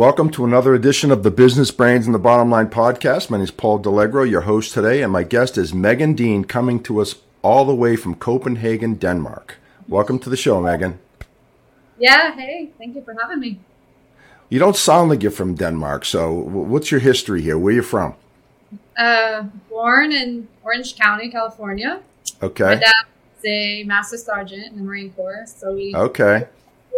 Welcome to another edition of the Business Brains and the Bottom Line podcast. My name is Paul Delegro, your host today, and my guest is Megan Dean, coming to us all the way from Copenhagen, Denmark. Welcome to the show, Megan. Yeah, hey, thank you for having me. You don't sound like you're from Denmark, so what's your history here? Where are you from? Uh, born in Orange County, California. Okay. My dad was a master sergeant in the Marine Corps, so we okay.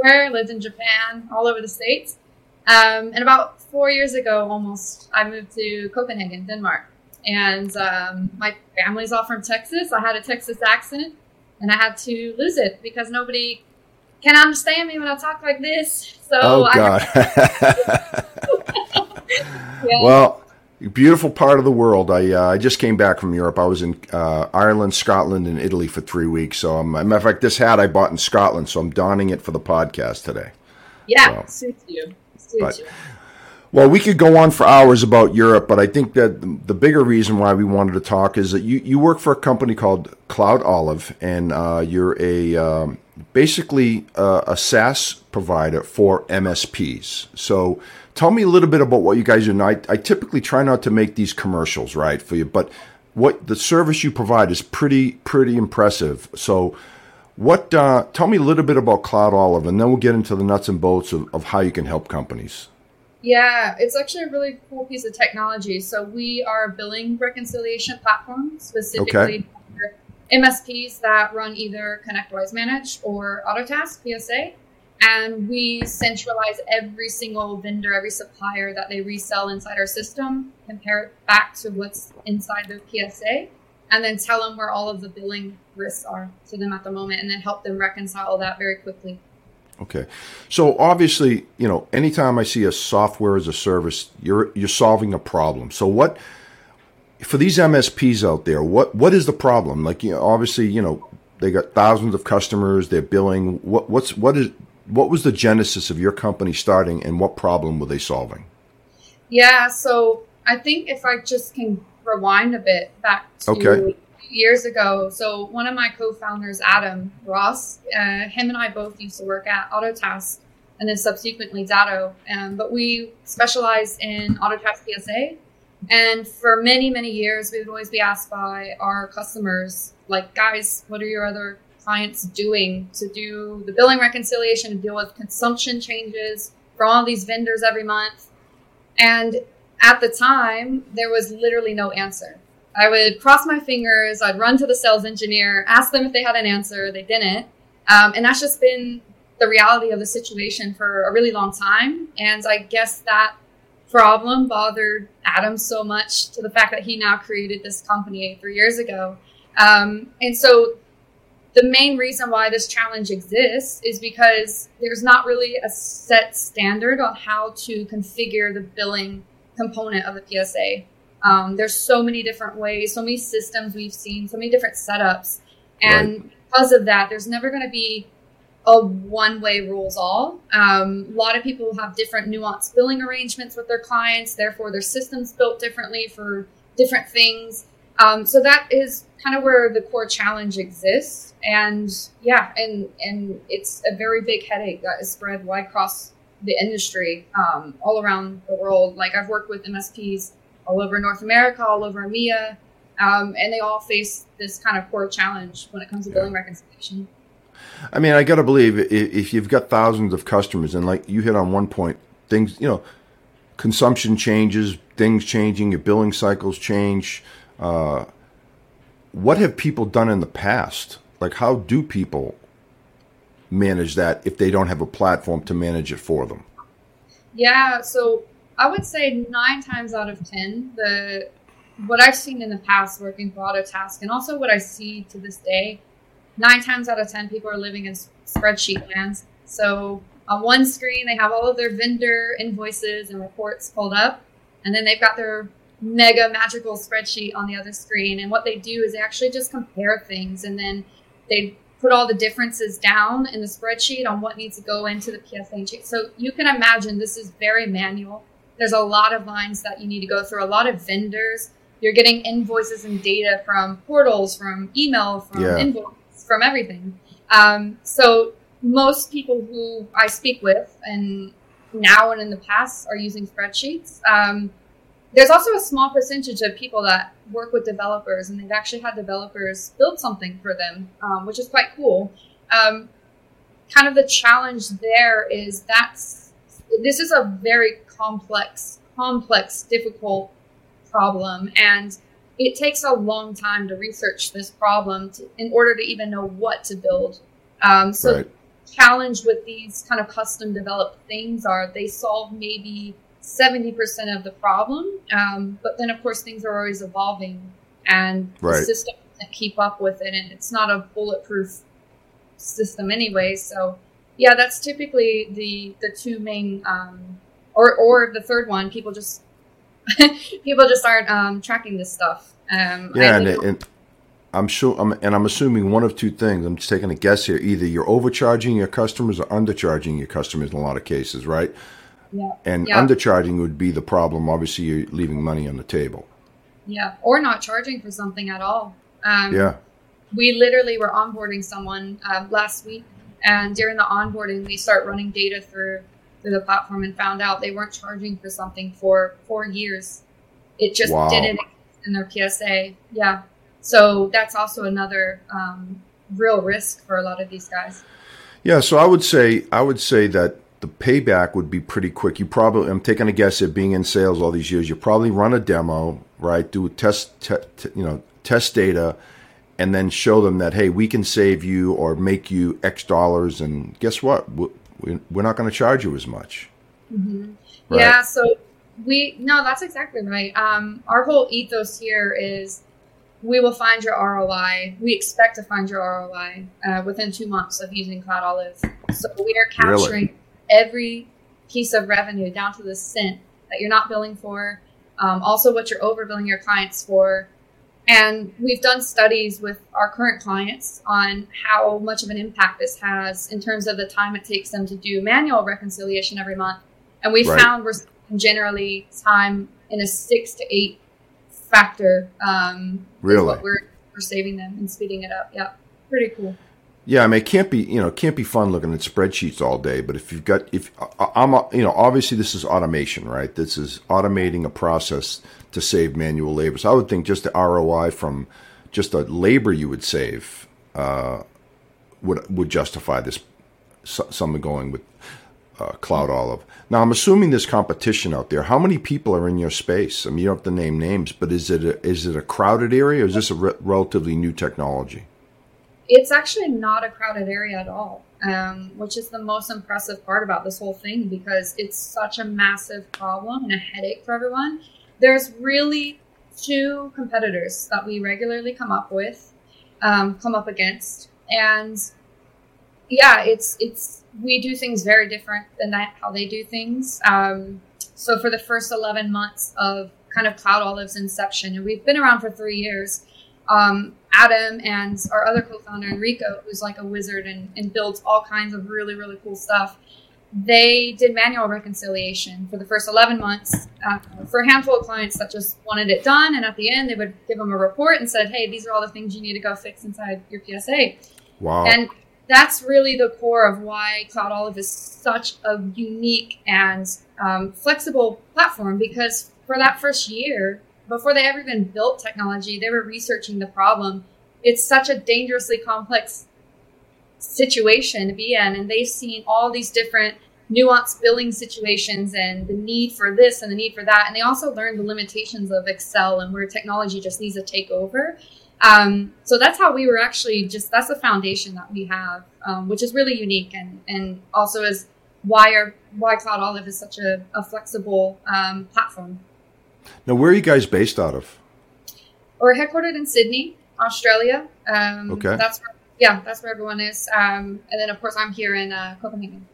lived in Japan, all over the states. Um, and about four years ago, almost, I moved to Copenhagen, Denmark. And um, my family's all from Texas. I had a Texas accent, and I had to lose it because nobody can understand me when I talk like this. So oh God. yeah. Well, beautiful part of the world. I uh, I just came back from Europe. I was in uh, Ireland, Scotland, and Italy for three weeks. So, um, matter of fact, this hat I bought in Scotland, so I'm donning it for the podcast today. Yeah, so. suits you. But, well, we could go on for hours about Europe, but I think that the bigger reason why we wanted to talk is that you, you work for a company called Cloud Olive, and uh, you're a um, basically uh, a SaaS provider for MSPs. So, tell me a little bit about what you guys do. Now, I, I typically try not to make these commercials, right, for you, but what the service you provide is pretty pretty impressive. So, what? Uh, tell me a little bit about Cloud Olive, and then we'll get into the nuts and bolts of, of how you can help companies. Yeah, it's actually a really cool piece of technology. So we are a billing reconciliation platform specifically okay. for MSPs that run either ConnectWise Manage or Autotask PSA. And we centralize every single vendor, every supplier that they resell inside our system, compare it back to what's inside their PSA and then tell them where all of the billing risks are to them at the moment and then help them reconcile that very quickly. Okay. So obviously, you know, anytime I see a software as a service, you're you're solving a problem. So what for these MSPs out there, what what is the problem? Like, you know, obviously, you know, they got thousands of customers, they're billing. What what's what is what was the genesis of your company starting and what problem were they solving? Yeah, so I think if I just can rewind a bit back to okay. Years ago. So one of my co-founders, Adam Ross, uh, him and I both used to work at Autotask and then subsequently Datto. Um, but we specialize in Autotask PSA. And for many, many years, we would always be asked by our customers, like, guys, what are your other clients doing to do the billing reconciliation and deal with consumption changes from all these vendors every month? And at the time, there was literally no answer. I would cross my fingers, I'd run to the sales engineer, ask them if they had an answer. They didn't. Um, and that's just been the reality of the situation for a really long time. And I guess that problem bothered Adam so much to the fact that he now created this company three years ago. Um, and so the main reason why this challenge exists is because there's not really a set standard on how to configure the billing component of the PSA. Um, there's so many different ways, so many systems we've seen, so many different setups. And right. because of that, there's never going to be a one way rules all. Um, a lot of people have different nuanced billing arrangements with their clients, therefore, their systems built differently for different things. Um, so that is kind of where the core challenge exists. And yeah, and, and it's a very big headache that is spread wide across the industry um, all around the world. Like I've worked with MSPs all over North America, all over EMEA, um, and they all face this kind of core challenge when it comes to yeah. billing reconciliation. I mean, I got to believe if you've got thousands of customers, and like you hit on one point, things you know, consumption changes, things changing, your billing cycles change. Uh, what have people done in the past? Like, how do people manage that if they don't have a platform to manage it for them? Yeah, so I would say nine times out of ten, the what I've seen in the past working for Autotask, and also what I see to this day, nine times out of ten, people are living in spreadsheet lands. So on one screen, they have all of their vendor invoices and reports pulled up, and then they've got their mega magical spreadsheet on the other screen. And what they do is they actually just compare things, and then they put all the differences down in the spreadsheet on what needs to go into the PSA. So you can imagine this is very manual. There's a lot of lines that you need to go through, a lot of vendors. You're getting invoices and data from portals, from email, from yeah. invoice, from everything. Um, so most people who I speak with and now and in the past are using spreadsheets. Um, there's also a small percentage of people that work with developers and they've actually had developers build something for them, um, which is quite cool. Um, kind of the challenge there is that's this is a very complex, complex, difficult problem, and it takes a long time to research this problem to, in order to even know what to build. Um, so, right. challenge with these kind of custom developed things are they solve maybe 70% of the problem. Um, but then, of course, things are always evolving and right. the system doesn't keep up with it. And it's not a bulletproof system anyway. So, yeah, that's typically the, the two main, um, or, or the third one, people just, people just aren't um, tracking this stuff. Um, yeah, and, and, I'm sure, I'm, and I'm assuming one of two things. I'm just taking a guess here. Either you're overcharging your customers or undercharging your customers in a lot of cases, right? Yeah. And yeah. undercharging would be the problem. Obviously, you're leaving money on the table. Yeah, or not charging for something at all. Um, yeah. We literally were onboarding someone uh, last week, and during the onboarding, we start running data through through the platform and found out they weren't charging for something for four years. It just wow. didn't exist in their PSA. Yeah. So that's also another um, real risk for a lot of these guys. Yeah. So I would say I would say that the payback would be pretty quick. You probably, I'm taking a guess at being in sales all these years, you probably run a demo, right? Do a test, te, te, you know, test data, and then show them that hey, we can save you or make you X dollars, and guess what? We're not going to charge you as much. Mm-hmm. Right? Yeah. So we no, that's exactly right. Um, our whole ethos here is we will find your ROI. We expect to find your ROI uh, within two months of using Cloud Olive. So we are capturing. Really? every piece of revenue down to the cent that you're not billing for, um, also what you're overbilling your clients for. And we've done studies with our current clients on how much of an impact this has in terms of the time it takes them to do manual reconciliation every month. And we right. found we're generally time in a six to eight factor. Um, really? We're, we're saving them and speeding it up. Yeah. Pretty cool. Yeah, I mean, it can't be you know it can't be fun looking at spreadsheets all day. But if you've got if I'm you know obviously this is automation, right? This is automating a process to save manual labor. So I would think just the ROI from just the labor you would save uh, would would justify this someone going with uh, Cloud Olive. Now I'm assuming there's competition out there. How many people are in your space? I mean, you don't have to name names, but is it a, is it a crowded area or is this a re- relatively new technology? It's actually not a crowded area at all, um, which is the most impressive part about this whole thing because it's such a massive problem and a headache for everyone. There's really two competitors that we regularly come up with, um, come up against, and yeah, it's it's we do things very different than that how they do things. Um, so for the first 11 months of kind of Cloud Olive's inception, and we've been around for three years um, Adam and our other co-founder Enrico, who's like a wizard and, and builds all kinds of really really cool stuff. They did manual reconciliation for the first 11 months uh, for a handful of clients that just wanted it done. And at the end, they would give them a report and said, "Hey, these are all the things you need to go fix inside your PSA." Wow! And that's really the core of why Cloud Olive is such a unique and um, flexible platform because for that first year, before they ever even built technology, they were researching the problem. It's such a dangerously complex situation to be in, and they've seen all these different nuanced billing situations and the need for this and the need for that. And they also learned the limitations of Excel and where technology just needs to take over. Um, so that's how we were actually just that's the foundation that we have, um, which is really unique and and also is why our why Cloud Olive is such a, a flexible um, platform. Now, where are you guys based out of? We're headquartered in Sydney, Australia. Um, okay. That's where, yeah, that's where everyone is. Um, and then, of course, I'm here in uh, Copenhagen.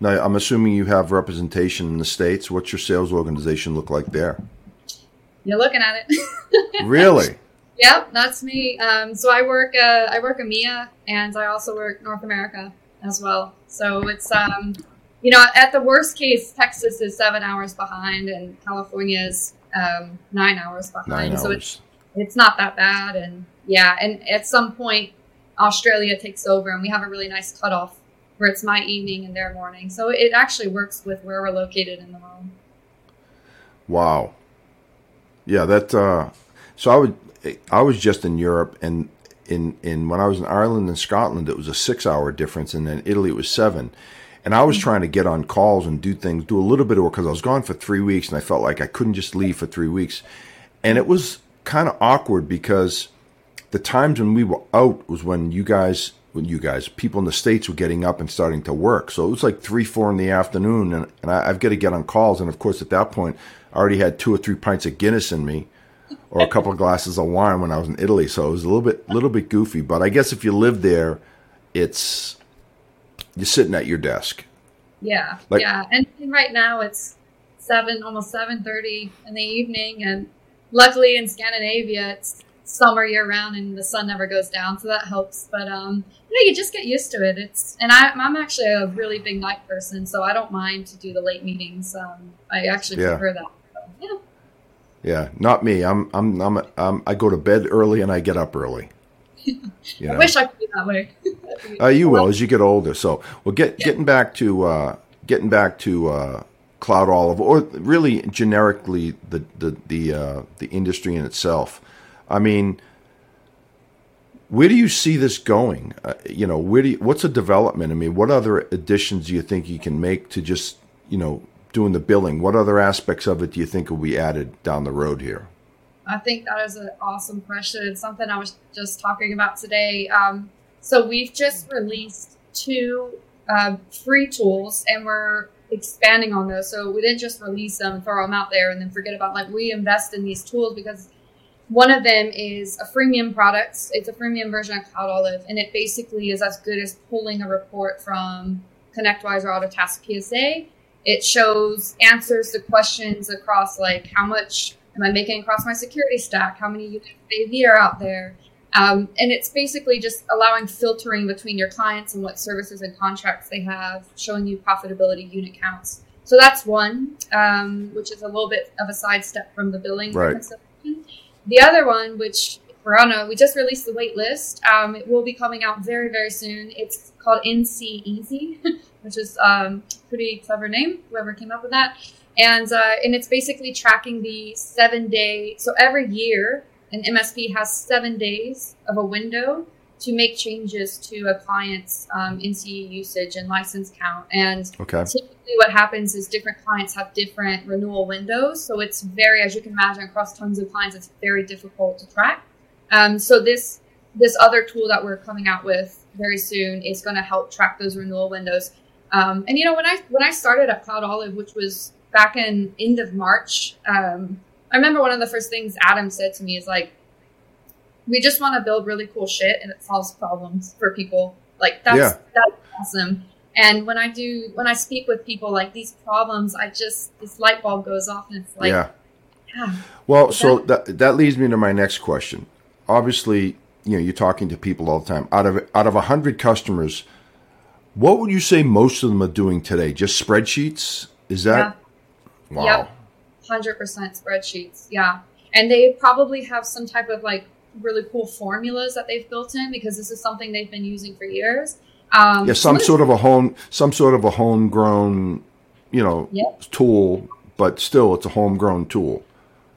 Now, I'm assuming you have representation in the states. What's your sales organization look like there? You're looking at it. really? Yep, that's me. Um, so I work uh, I work EMEA and I also work North America as well. So it's um, you know, at the worst case, Texas is seven hours behind, and California is um, nine hours behind. Nine so hours. it's it's not that bad, and yeah, and at some point, Australia takes over, and we have a really nice cutoff where it's my evening and their morning. So it actually works with where we're located in the world. Wow. Yeah, that. Uh, so I would. I was just in Europe, and in in when I was in Ireland and Scotland, it was a six hour difference, and then Italy it was seven. And I was mm-hmm. trying to get on calls and do things, do a little bit of work because I was gone for three weeks, and I felt like I couldn't just leave for three weeks, and it was kind of awkward because the times when we were out was when you guys when you guys people in the states were getting up and starting to work. So it was like three four in the afternoon and, and I, have got to get on calls. And of course at that point i already had two or three pints of guinness in me or a couple of glasses of wine when i was in italy. So it was a little bit little bit goofy. But i guess if you live there it's you're sitting at your desk yeah like, yeah and right now it's seven almost seven thirty in the evening and luckily in scandinavia it's summer year round and the sun never goes down, so that helps. But um, yeah, you just get used to it. It's and I, I'm actually a really big night person, so I don't mind to do the late meetings. Um, I actually yeah. prefer that. So, yeah. Yeah, not me. I'm I'm I'm, I'm I go to bed early and I get up early. You know? I wish I could be that way. uh, you will as you get older. So, well, get yeah. getting back to uh, getting back to uh, Cloud Olive, or really generically the the the uh, the industry in itself. I mean, where do you see this going? Uh, you know, where do you, what's a development? I mean, what other additions do you think you can make to just you know doing the billing? What other aspects of it do you think will be added down the road here? I think that is an awesome question. It's something I was just talking about today. Um, so we've just released two uh, free tools, and we're expanding on those. So we didn't just release them, and throw them out there, and then forget about like we invest in these tools because one of them is a freemium product. It's a freemium version of Cloud Olive, and it basically is as good as pulling a report from ConnectWise or Autotask PSA. It shows answers to questions across like how much am I making across my security stack? How many units of AV are out there? Um, and it's basically just allowing filtering between your clients and what services and contracts they have, showing you profitability unit counts. So that's one, um, which is a little bit of a sidestep from the billing. Right. The other one, which we're on a, we just released the wait list. Um, it will be coming out very, very soon. It's called NC Easy, which is um, pretty clever name. Whoever came up with that, and uh, and it's basically tracking the seven day. So every year, an MSP has seven days of a window to make changes to a client's um, NCE usage and license count. And okay. typically, what happens is different clients have different renewal windows. So it's very, as you can imagine, across tons of clients, it's very difficult to track. Um, so this this other tool that we're coming out with very soon is going to help track those renewal windows. Um, and you know, when I when I started at Cloud Olive, which was back in end of March, um, I remember one of the first things Adam said to me is like, we just want to build really cool shit and it solves problems for people. Like that's yeah. that's awesome. And when I do when I speak with people like these problems, I just this light bulb goes off and it's like yeah. yeah. Well, so that that leads me to my next question. Obviously, you know, you're talking to people all the time. Out of out of a hundred customers, what would you say most of them are doing today? Just spreadsheets? Is that. Wow? Yep. Hundred percent spreadsheets. Yeah, and they probably have some type of like really cool formulas that they've built in because this is something they've been using for years. Um, yeah, some sort of a home, some sort of a homegrown, you know, yep. tool, but still, it's a homegrown tool.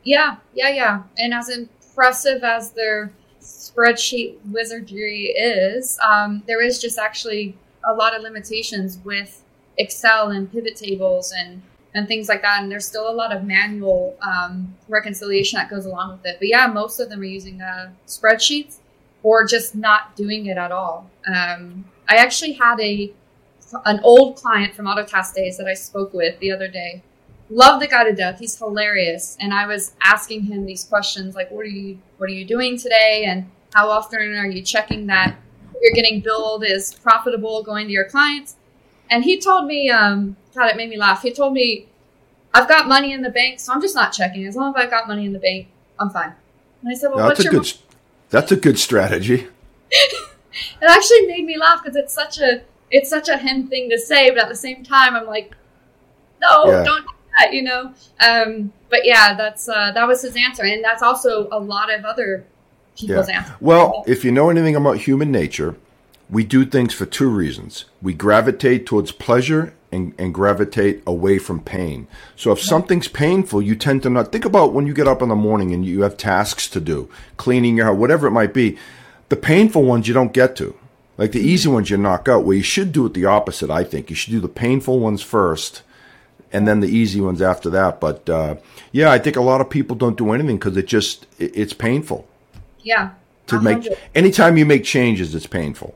Yeah, yeah, yeah. And as impressive as their spreadsheet wizardry is, um, there is just actually a lot of limitations with Excel and pivot tables and and things like that. And there's still a lot of manual um, reconciliation that goes along with it. But yeah, most of them are using uh, spreadsheets or just not doing it at all. Um, I actually had a an old client from Autotask Days that I spoke with the other day. Love the guy to death. He's hilarious. And I was asking him these questions like, "What are you What are you doing today?" and "How often are you checking that you're getting billed is profitable going to your clients?" And he told me, um, God, it made me laugh. He told me, I've got money in the bank, so I'm just not checking. As long as I've got money in the bank, I'm fine. And I said, Well, that's what's a your good, That's a good strategy. it actually made me laugh because it's such a it's such a him thing to say, but at the same time, I'm like, no, yeah. don't do that, you know. Um, but yeah, that's uh, that was his answer, and that's also a lot of other people's yeah. answers. Well, if you know anything about human nature, we do things for two reasons. We gravitate towards pleasure and, and gravitate away from pain. So if something's painful, you tend to not think about when you get up in the morning and you have tasks to do, cleaning your house, whatever it might be. The painful ones you don't get to. Like the easy ones you knock out. Well, you should do it the opposite, I think. You should do the painful ones first and then the easy ones after that. But uh, yeah, I think a lot of people don't do anything because it just it, it's painful. Yeah. To 100. make anytime you make changes, it's painful.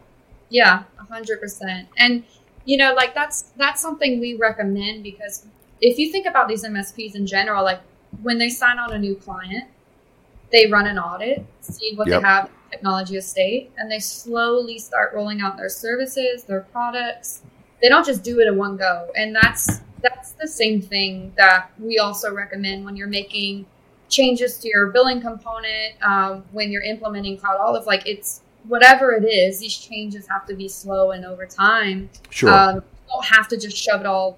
Yeah, a hundred percent. And you know, like that's that's something we recommend because if you think about these MSPs in general, like when they sign on a new client, they run an audit, see what yep. they have technology estate, and they slowly start rolling out their services, their products. They don't just do it in one go, and that's that's the same thing that we also recommend when you're making changes to your billing component um, when you're implementing cloud olive like it's whatever it is these changes have to be slow and over time. Sure. Um, you don't have to just shove it all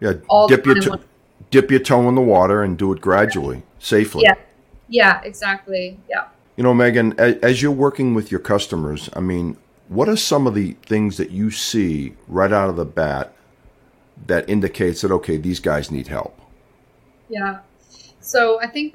yeah all dip your to- dip your toe in the water and do it gradually safely. Yeah. Yeah exactly. Yeah. You know megan as you're working with your customers i mean what are some of the things that you see right out of the bat that indicates that okay, these guys need help? Yeah. So I think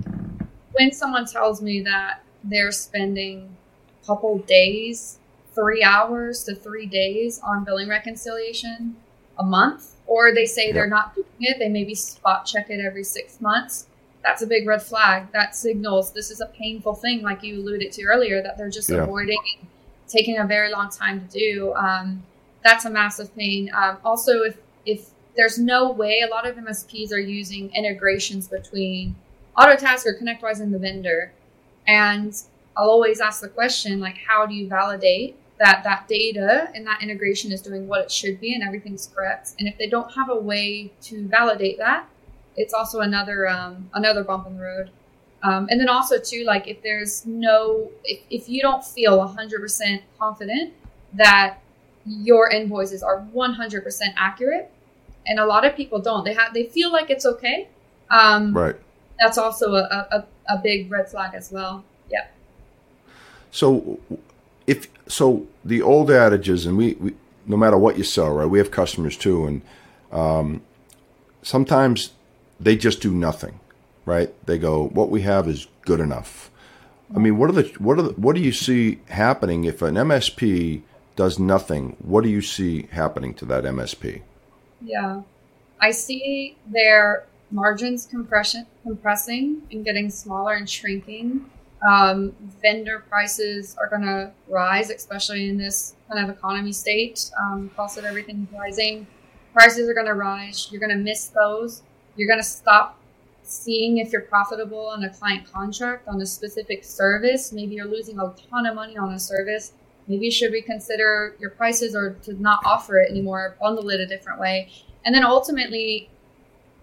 when someone tells me that they're spending couple days, three hours to three days on billing reconciliation a month, or they say yep. they're not doing it, they maybe spot check it every six months. That's a big red flag. That signals this is a painful thing, like you alluded to earlier, that they're just yeah. avoiding, taking a very long time to do. Um, that's a massive pain. Um, also, if if there's no way a lot of MSPs are using integrations between Autotask or ConnectWise and the vendor. And I'll always ask the question like, how do you validate that that data and that integration is doing what it should be and everything's correct? And if they don't have a way to validate that, it's also another um, another bump in the road. Um, and then also too, like if there's no, if, if you don't feel 100% confident that your invoices are 100% accurate, and a lot of people don't. They have they feel like it's okay. Um, right. That's also a, a, a big red flag as well. So, if so, the old adages, and we, we no matter what you sell, right? We have customers too, and um, sometimes they just do nothing, right? They go, "What we have is good enough." I mean, what are the what are the, what do you see happening if an MSP does nothing? What do you see happening to that MSP? Yeah. I see their margins compression compressing and getting smaller and shrinking. Um, vendor prices are going to rise, especially in this kind of economy state. Um, cost of everything is rising. Prices are going to rise. You're going to miss those. You're going to stop seeing if you're profitable on a client contract on a specific service. Maybe you're losing a ton of money on a service maybe you should reconsider your prices or to not offer it anymore, bundle it a different way. And then ultimately,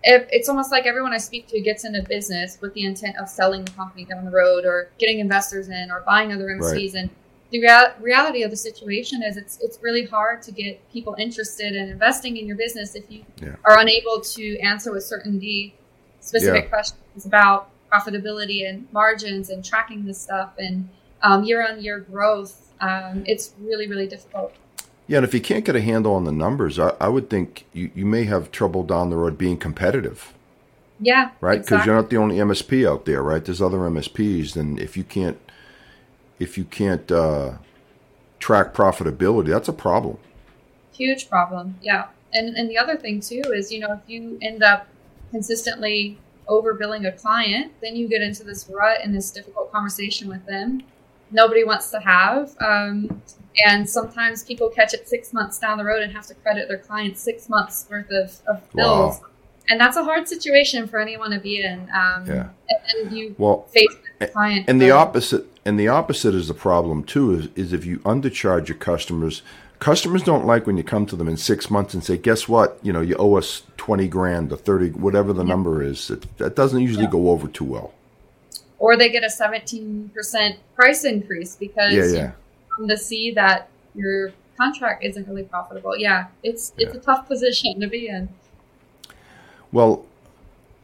if it's almost like everyone I speak to gets into business with the intent of selling the company down the road or getting investors in or buying other MSPs. Right. And the rea- reality of the situation is it's it's really hard to get people interested in investing in your business if you yeah. are unable to answer with certainty specific yeah. questions about profitability and margins and tracking this stuff and um, year on year growth um, it's really, really difficult. Yeah, and if you can't get a handle on the numbers, I, I would think you, you may have trouble down the road being competitive. Yeah. Right? Because exactly. you're not the only MSP out there, right? There's other MSPs. And if you can't, if you can't uh, track profitability, that's a problem. Huge problem. Yeah. And, and the other thing too is, you know, if you end up consistently overbilling a client, then you get into this rut and this difficult conversation with them nobody wants to have. Um, and sometimes people catch it six months down the road and have to credit their clients six months worth of, of bills. Wow. And that's a hard situation for anyone to be in. Um, yeah. And, you well, face the client. And the opposite, and the opposite is the problem too. Is, is if you undercharge your customers, customers don't like when you come to them in six months and say, "Guess what? You know, you owe us twenty grand or thirty, whatever the yeah. number is." It, that doesn't usually yeah. go over too well or they get a 17% price increase because yeah, to see that your contract isn't really profitable. Yeah, it's it's yeah. a tough position to be in. Well,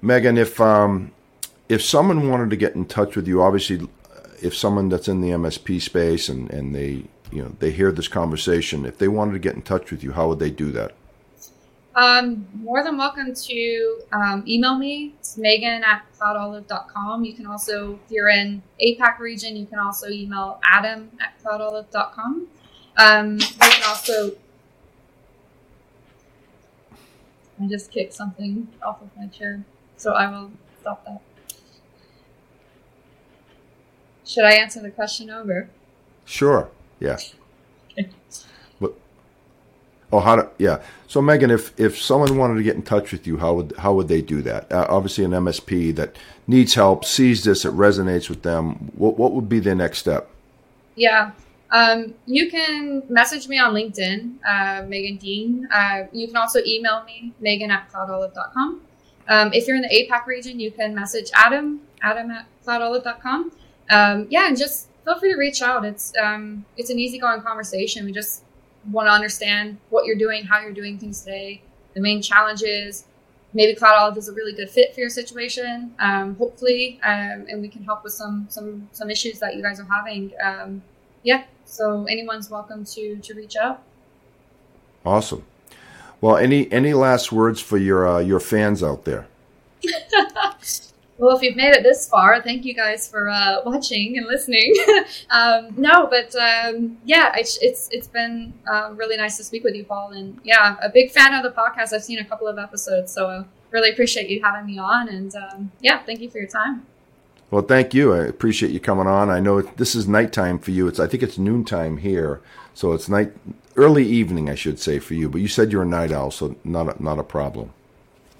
Megan, if um, if someone wanted to get in touch with you, obviously, if someone that's in the MSP space and, and they you know they hear this conversation, if they wanted to get in touch with you, how would they do that? Um, more than welcome to um, email me. It's megan at cloudolive.com. You can also, if you're in APAC region, you can also email adam at cloudolive.com. Um, you can also, I just kicked something off of my chair, so I will stop that. Should I answer the question over? Sure. Yeah. Oh, how to? Yeah. So, Megan, if if someone wanted to get in touch with you, how would how would they do that? Uh, obviously, an MSP that needs help sees this, it resonates with them. What what would be their next step? Yeah. Um, you can message me on LinkedIn, uh, Megan Dean. Uh, you can also email me, megan at cloudolive.com. Um, if you're in the APAC region, you can message Adam, adam at cloudolive.com. Um, yeah, and just feel free to reach out. It's um, it's an easygoing conversation. We just want to understand what you're doing, how you're doing things today, the main challenges. Maybe Cloud Olive is a really good fit for your situation. Um, hopefully, um, and we can help with some some some issues that you guys are having. Um, yeah, so anyone's welcome to to reach out. Awesome. Well, any any last words for your uh, your fans out there? Well, if you've made it this far, thank you guys for uh, watching and listening. um, no, but um, yeah, it's, it's it's been uh, really nice to speak with you, Paul, and yeah, a big fan of the podcast. I've seen a couple of episodes, so I really appreciate you having me on, and um, yeah, thank you for your time. Well, thank you. I appreciate you coming on. I know this is nighttime for you. It's I think it's noontime here, so it's night early evening, I should say, for you. But you said you're a night owl, so not a, not a problem.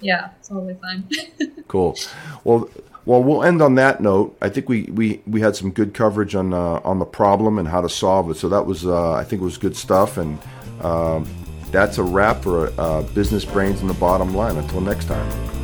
Yeah, totally fine. cool. Well, well, we'll end on that note. I think we, we, we had some good coverage on uh, on the problem and how to solve it. So that was uh, I think it was good stuff. And um, that's a wrap for uh, business brains and the bottom line. Until next time.